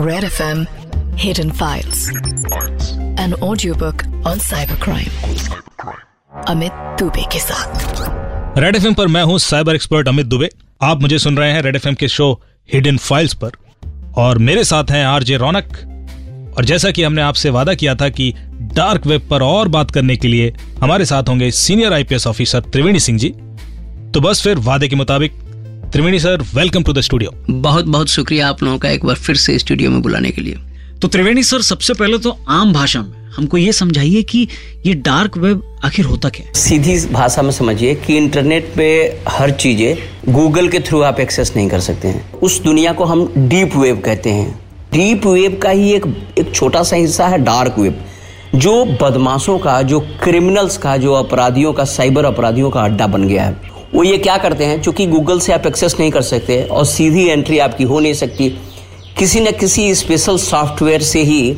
Red FM Hidden Files. An audiobook on cybercrime. Amit Dubey के साथ. Red F पर मैं हूँ साइबर एक्सपर्ट अमित दुबे आप मुझे सुन रहे हैं रेड एफ़ के शो हिडन फाइल्स पर. और मेरे साथ हैं आरजे रौनक. और जैसा कि हमने आपसे वादा किया था कि डार्क वेब पर और बात करने के लिए हमारे साथ होंगे senior IPS officer Triveni Singh ji. तो बस फिर वादे के मुताबिक Triveni sir welcome to the studio बहुत बहुत शुक्रिया आप लोगों का एक बार फिर से स्टूडियो में बुलाने के लिए। तो त्रिवेणी सर सबसे पहले तो आम भाषा में हमको ये समझाइए कि ये डार्क वेब आखिर होता क्या है? सीधी भाषा में समझिए कि इंटरनेट पे हर चीज़ें गूगल के थ्रू आप एक्सेस नहीं कर सकते हैं। उस दुनिया को हम डीप वेब कहते हैं। डीप वेब का ही एक एक छोटा सा हिस्सा है डार्क वेब जो बदमाशों का जो क्रिमिनल्स का जो अपराधियों का साइबर अपराधियों का अड्डा बन गया है। वो ये क्या करते हैं चूँकि गूगल से आप एक्सेस नहीं कर सकते और सीधी एंट्री आपकी हो नहीं सकती किसी न किसी स्पेशल सॉफ्टवेयर से ही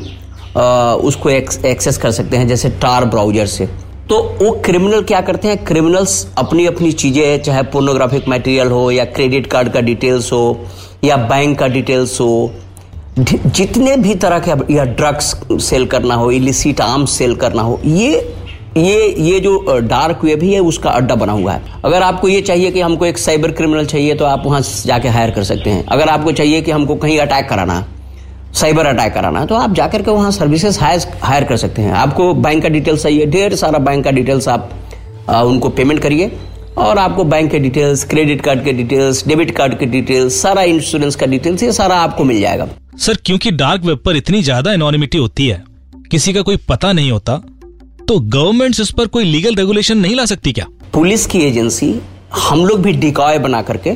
आ, उसको एक्सेस कर सकते हैं जैसे टार ब्राउज़र से। तो वो क्रिमिनल क्या करते हैं क्रिमिनल्स अपनी अपनी चीज़ें चाहे पोर्नोग्राफिक मटेरियल हो या क्रेडिट कार्ड का डिटेल्स हो या बैंक का डिटेल्स हो जितने भी तरह के या ड्रग्स सेल करना हो इलिसिट आर्म्स सेल करना हो ये ये ये जो डार्क वेब ही उसका अड्डा बना हुआ है। अगर आपको ये चाहिए कि हमको एक साइबर क्रिमिनल चाहिए तो आप वहाँ जाके हायर कर सकते हैं। अगर आपको चाहिए कि हमको कहीं अटैक कराना साइबर अटैक कराना तो आप जाकर के वहाँ सर्विसेज़ हायर हायर कर सकते हैं। आपको बैंक का डिटेल्स चाहिए ढेर सारा बैंक का डिटेल्स आप आ, उनको पेमेंट करिए। और आपको बैंक के डिटेल्स क्रेडिट कार्ड के डिटेल्स डेबिट कार्ड के डिटेल्स सारा इंश्योरेंस का डिटेल्स ये सारा आपको मिल जाएगा। सर क्योंकि डार्क वेब पर इतनी ज़्यादा एनोनिमिटी होती है किसी का कोई पता नहीं होता तो गवर्नमेंट इस पर कोई लीगल रेगुलेशन नहीं ला सकती क्या? पुलिस की एजेंसी हम लोग भी डिकॉय बना करके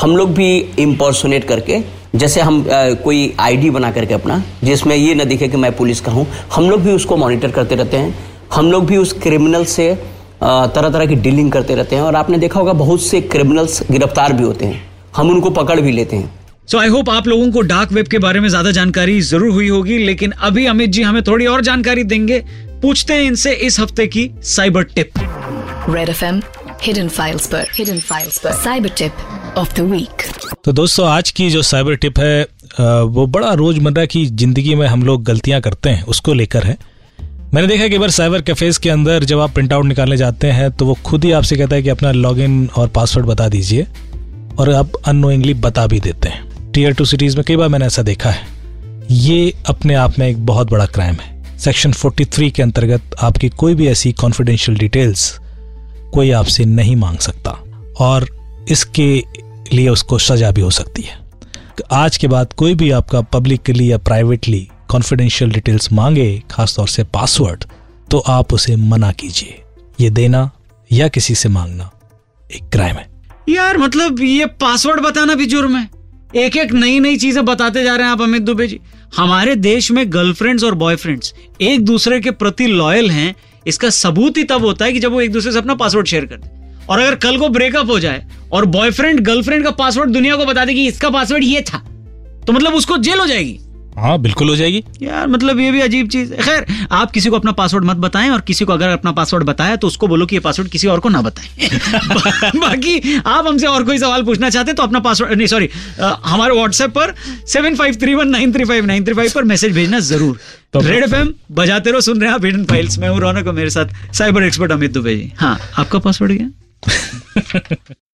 हम लोग भी इम्पर्सोनेट करके जैसे हम आ, कोई आईडी बना करके अपना जिसमें ये न दिखे कि मैं पुलिस का हूँ हम लोग भी उसको मॉनिटर करते रहते हैं। हम लोग भी उस क्रिमिनल से तरह तरह की डीलिंग करते रहते हैं। और आपने देखा होगा बहुत से क्रिमिनल्स गिरफ़्तार भी होते हैं। हम उनको पकड़ भी लेते हैं। सो आई होप आप लोगों को डार्क वेब के बारे में ज़्यादा जानकारी ज़रूर हुई होगी लेकिन अभी अमित जी हमें थोड़ी और जानकारी देंगे। पूछते हैं इनसे इस हफ़्ते की cyber tip. Red F M hidden files पर। हिडन फाइल्स पर। Cyber tip of the week तो दोस्तों आज की जो साइबर टिप है वो बड़ा रोज़मर्रा की ज़िंदगी में हम लोग गलतियाँ करते हैं उसको लेकर है। मैंने देखा कि बार साइबर कैफेज के अंदर जब आप प्रिंट आउट निकालने जाते हैं तो वो खुद ही आपसे कहता है कि अपना लॉगिन और पासवर्ड बता दीजिए और आप अनोइंगली बता भी देते हैं। टीयर टू सिटीज़ में कई बार मैंने ऐसा देखा है। ये अपने आप में एक बहुत बड़ा क्राइम है। सेक्शन 43 के अंतर्गत आपकी कोई भी ऐसी कॉन्फिडेंशियल डिटेल्स कोई आपसे नहीं मांग सकता और इसके लिए उसको सजा भी हो सकती है। आज के बाद कोई भी आपका पब्लिकली या प्राइवेटली कॉन्फिडेंशियल डिटेल्स मांगे, खासतौर से पासवर्ड तो आप उसे मना कीजिए। ये देना या किसी से मांगना एक क्राइम है। यार मतलब ये पासवर्ड बताना भी जुर्म है। एक एक नई नई चीज़ें बताते जा रहे हैं आप अमित दुबे जी। हमारे देश में गर्लफ्रेंड्स और बॉयफ्रेंड्स एक दूसरे के प्रति लॉयल हैं, इसका सबूत ही तब होता है कि जब वो एक दूसरे से अपना पासवर्ड शेयर करते और अगर कल को ब्रेकअप हो जाए और बॉयफ्रेंड गर्लफ्रेंड का पासवर्ड दुनिया को बता दे कि इसका पासवर्ड ये था तो मतलब उसको जेल हो जाएगी। हाँ बिल्कुल हो जाएगी। यार मतलब ये भी अजीब चीज़ है। खैर आप किसी को अपना पासवर्ड मत बताएँ और किसी को अगर अपना पासवर्ड बताया तो उसको बोलो कि ये पासवर्ड किसी और को ना बताएँ। बाकी आप हमसे और कोई सवाल पूछना चाहते तो अपना पासवर्ड नहीं सॉरी हमारे व्हाट्सएप पर seven five three one nine three five nine three five पर मैसेज भेजना ज़रूर। तो रेड एफ़ बजाते रहो सुन रहे हैं आप हिडन फाइल्स में हूँ रौनक मेरे साथ। Cyber expert Amit Dubey ji. हाँ आपका पासवर्ड क्या?